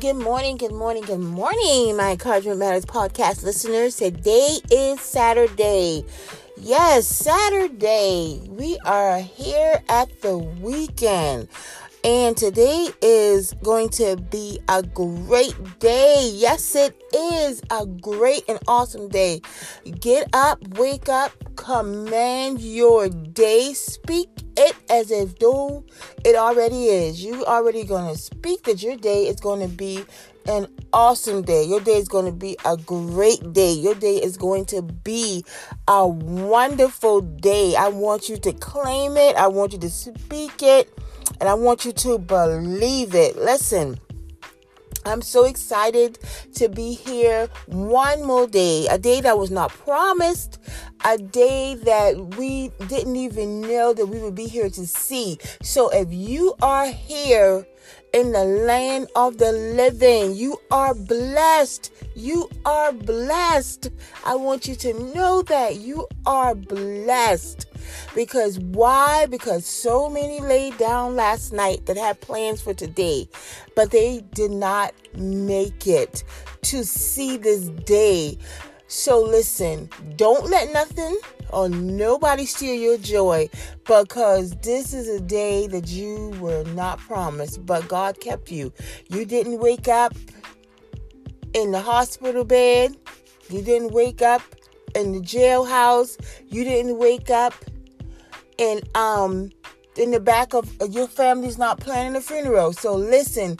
good morning, good morning, good morning, my Encouragement Matters podcast listeners. Today is Saturday. Yes, Saturday. We are here at the weekend. And today is going to be a great day. Yes, it is a great and awesome day. Get up, wake up, command your day, speak it as if though it already is. You already to speak that your day is to be an awesome day. Your day is going to be a great day. Your day is going to be a wonderful day. I want you to claim it. I want you to speak it. And I want you to believe it. Listen. I'm so excited to be here one more day, a day that was not promised, a day that we didn't even know that we would be here to see. So if you are here in the land of the living, you are blessed. You are blessed. I want you to know that you are blessed. Because why? Because so many laid down last night that had plans for today, but they did not make it to see this day. So listen, don't let nothing or nobody steal your joy because this is a day that you were not promised, but God kept you. You didn't wake up in the hospital bed. You didn't wake up in the jailhouse. You didn't wake up and um in the back of your family's not planning a funeral. So listen,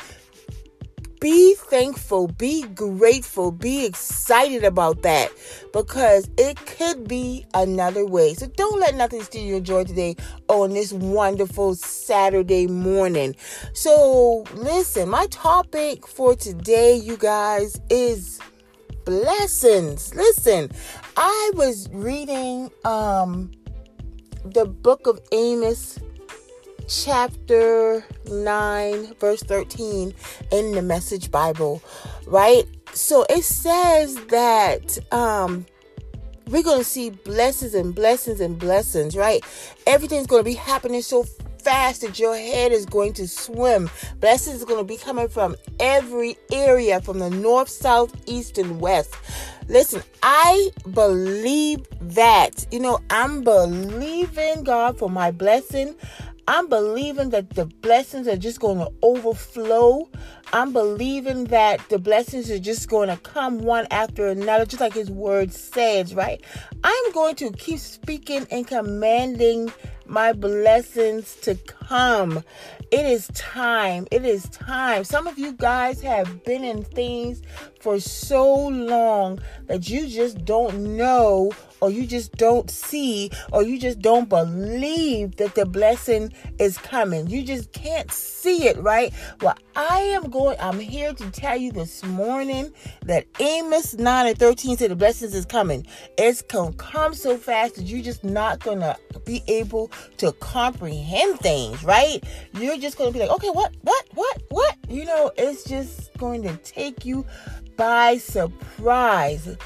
be thankful, be grateful, be excited about that because it could be another way. So don't let nothing steal your joy today on this wonderful Saturday morning. So listen, my topic for today, you guys, is blessings. Listen, I was reading um the book of Amos, chapter 9, verse 13, in the Message Bible, right? So it says that um, we're going to see blessings and blessings and blessings, right? Everything's going to be happening so fast that your head is going to swim. Blessings are going to be coming from every area, from the north, south, east, and west. Listen, I believe that. You know, I'm believing God for my blessing. I'm believing that the blessings are just going to overflow. I'm believing that the blessings are just going to come one after another, just like his word says, right? I'm going to keep speaking and commanding my blessings to come. It is time. It is time. Some of you guys have been in things for so long that you just don't know or you just don't see or you just don't believe that the blessing is coming. You just can't see it, right? Well, I am going, I'm here to tell you this morning that Amos 9 and 13 said the blessings is coming. It's going to come so fast that you're just not going to be able to comprehend things, right? You're just going to be like, okay, what, what, what, what? You know, it's just going to take you by surprise.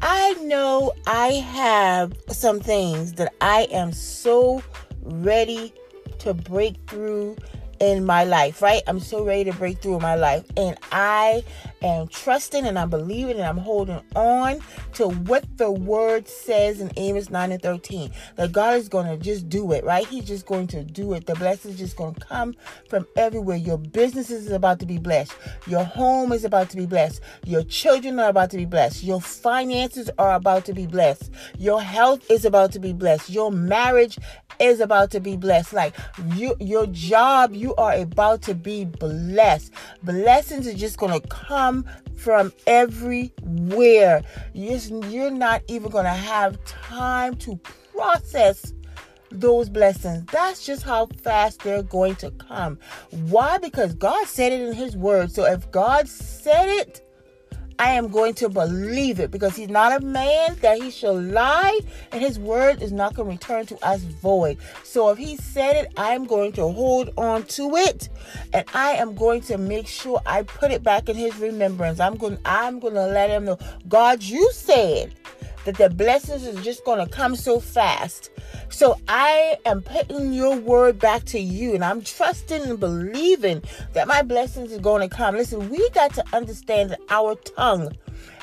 I know I have some things that I am so ready to break through in my life, right? I'm so ready to break through in my life. And I am trusting and I'm believing and I'm holding on to what the word says in Amos 9 and 13. That God is going to just do it, right? He's just going to do it. The blessing is just going to come from everywhere. Your business is about to be blessed. Your home is about to be blessed. Your children are about to be blessed. Your finances are about to be blessed. Your health is about to be blessed. Your marriage is about to be blessed. Like you, your job, you are about to be blessed. Blessings are just going to come from everywhere. You're, you're not even going to have time to process those blessings. That's just how fast they're going to come. Why? Because God said it in His Word. So if God said it, I am going to believe it because he's not a man that he shall lie, and his word is not going to return to us void. So if he said it, I'm going to hold on to it, and I am going to make sure I put it back in his remembrance. I'm going I'm going to let him know, God, you said that the blessings is just going to come so fast. So I am putting your word back to you and I'm trusting and believing that my blessings is going to come. Listen, we got to understand that our tongue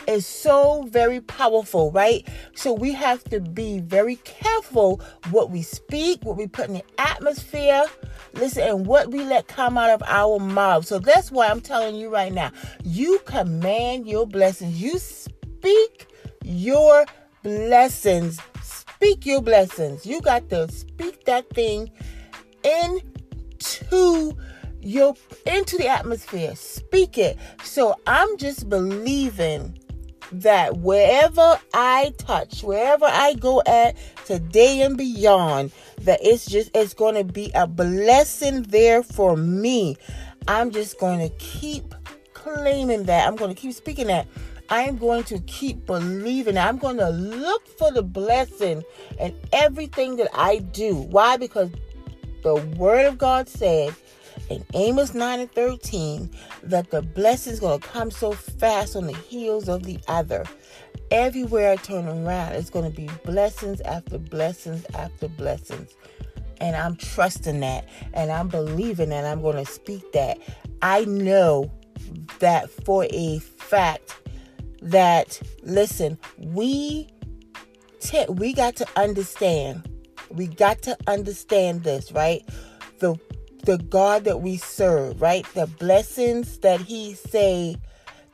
is so very powerful, right? So we have to be very careful what we speak, what we put in the atmosphere, listen, and what we let come out of our mouth. So that's why I'm telling you right now you command your blessings, you speak your blessings. Speak your blessings. You got to speak that thing into your into the atmosphere. Speak it. So I'm just believing that wherever I touch, wherever I go at today and beyond, that it's just it's going to be a blessing there for me. I'm just going to keep claiming that. I'm going to keep speaking that. I am going to keep believing. I'm going to look for the blessing in everything that I do. Why? Because the word of God said in Amos 9 and 13 that the blessing is going to come so fast on the heels of the other. Everywhere I turn around, it's going to be blessings after blessings after blessings. And I'm trusting that and I'm believing that I'm going to speak that. I know that for a fact that, listen, we, t- we got to understand. We got to understand this, right? The the God that we serve, right? The blessings that he say,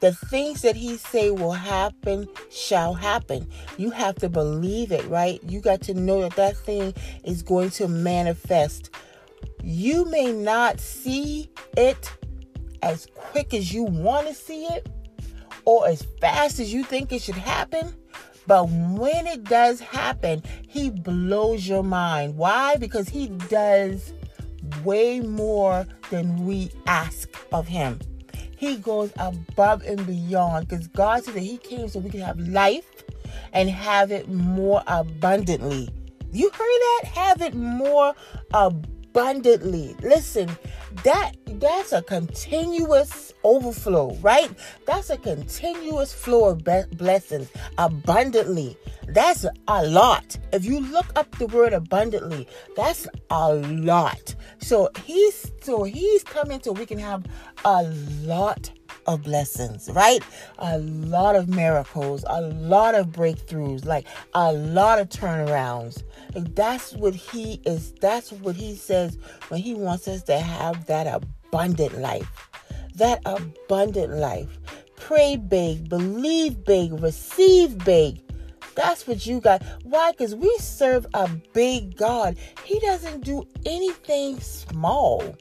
the things that he say will happen shall happen. You have to believe it, right? You got to know that that thing is going to manifest. You may not see it as quick as you want to see it or as fast as you think it should happen. But when it does happen, he blows your mind. Why? Because he does way more than we ask of him. He goes above and beyond because God said that He came so we can have life and have it more abundantly. You heard that? Have it more abundantly. Listen, that that's a continuous overflow, right? That's a continuous flow of be- blessings abundantly. That's a lot. If you look up the word abundantly, that's a lot. So he's so he's coming so we can have a lot of blessings, right? A lot of miracles, a lot of breakthroughs, like a lot of turnarounds. Like That's what he is, that's what he says when he wants us to have that abundant life. That abundant life. Pray big, believe big, receive big. That's what you got. Why? Because we serve a big God. He doesn't do anything small.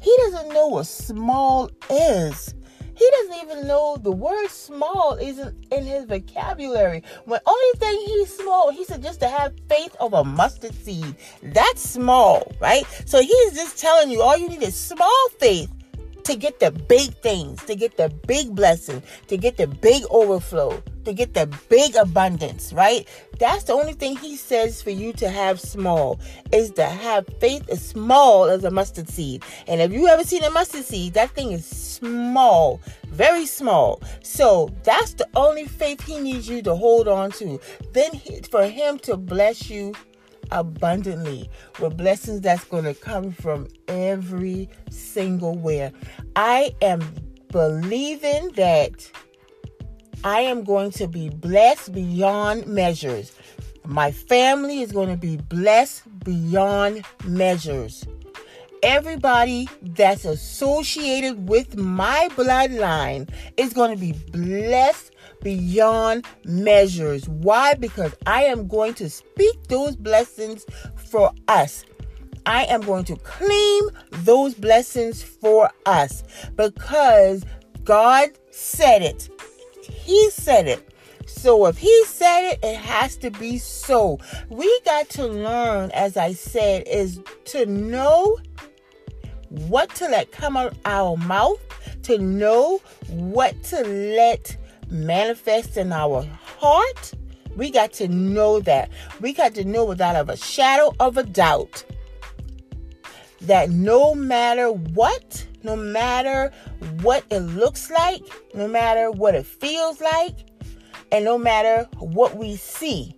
He doesn't know what small is. He doesn't even know the word small isn't in his vocabulary. When only thing he's small, he said just to have faith of a mustard seed. That's small, right? So he's just telling you all you need is small faith to get the big things, to get the big blessing, to get the big overflow, to get the big abundance, right? That's the only thing he says for you to have small is to have faith as small as a mustard seed. And if you ever seen a mustard seed, that thing is small, very small. So that's the only faith he needs you to hold on to. Then he, for him to bless you abundantly with blessings that's going to come from every single where. I am believing that I am going to be blessed beyond measures. My family is going to be blessed beyond measures. Everybody that's associated with my bloodline is going to be blessed beyond measures. Why? Because I am going to speak those blessings for us. I am going to claim those blessings for us because God said it. He said it. So if he said it, it has to be so. We got to learn, as I said, is to know what to let come out our mouth, to know what to let manifest in our heart. We got to know that. We got to know without a shadow of a doubt that no matter what, no matter what it looks like, no matter what it feels like, And no matter what we see,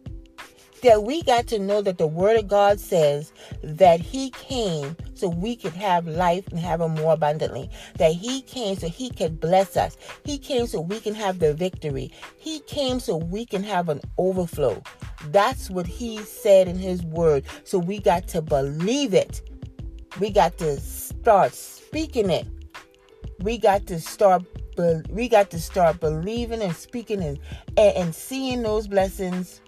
that we got to know that the Word of God says that He came so we could have life and have it more abundantly. That He came so He could bless us. He came so we can have the victory. He came so we can have an overflow. That's what He said in His Word. So we got to believe it. We got to start speaking it. We got to start we got to start believing and speaking and, and, and seeing those blessings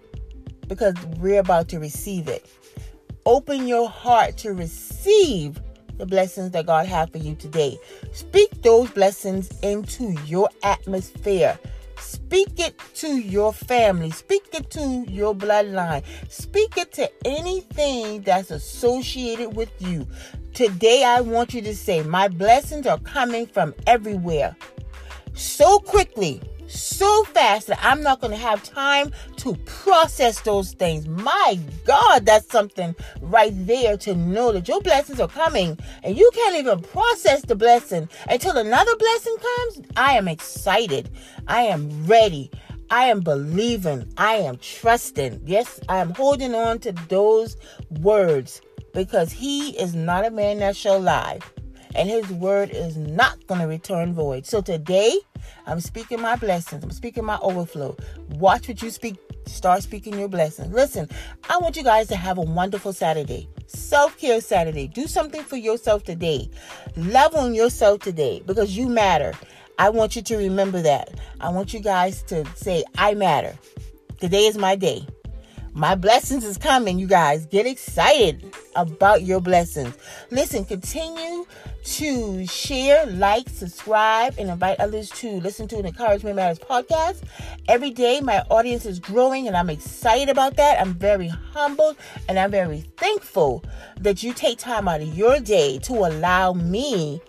because we're about to receive it. Open your heart to receive the blessings that God has for you today. Speak those blessings into your atmosphere. Speak it to your family. Speak it to your bloodline. Speak it to anything that's associated with you. Today, I want you to say, My blessings are coming from everywhere so quickly so fast that I'm not going to have time to process those things. My God, that's something right there to know that your blessings are coming and you can't even process the blessing until another blessing comes. I am excited. I am ready. I am believing. I am trusting. Yes, I am holding on to those words because he is not a man that shall lie and his word is not going to return void. So today, I'm speaking my blessings. I'm speaking my overflow. Watch what you speak. Start speaking your blessings. Listen, I want you guys to have a wonderful Saturday. Self care Saturday. Do something for yourself today. Love on yourself today because you matter. I want you to remember that. I want you guys to say, I matter. Today is my day. My blessings is coming, you guys. Get excited about your blessings. Listen, continue to share, like, subscribe, and invite others to listen to an Encouragement Matters podcast. Every day, my audience is growing, and I'm excited about that. I'm very humbled and I'm very thankful that you take time out of your day to allow me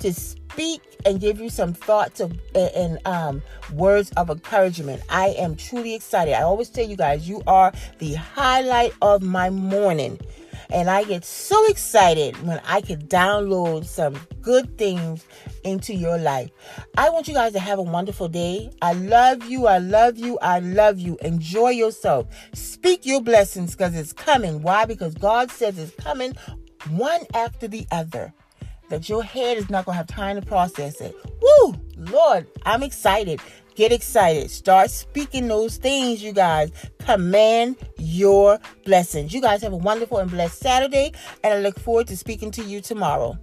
to speak and give you some thoughts of and um, words of encouragement. I am truly excited. I always tell you guys, you are the highlight of my morning. And I get so excited when I can download some good things into your life. I want you guys to have a wonderful day. I love you. I love you. I love you. Enjoy yourself. Speak your blessings because it's coming. Why? Because God says it's coming one after the other. That your head is not going to have time to process it. Woo! Lord, I'm excited. Get excited. Start speaking those things, you guys. Command your blessings. You guys have a wonderful and blessed Saturday, and I look forward to speaking to you tomorrow.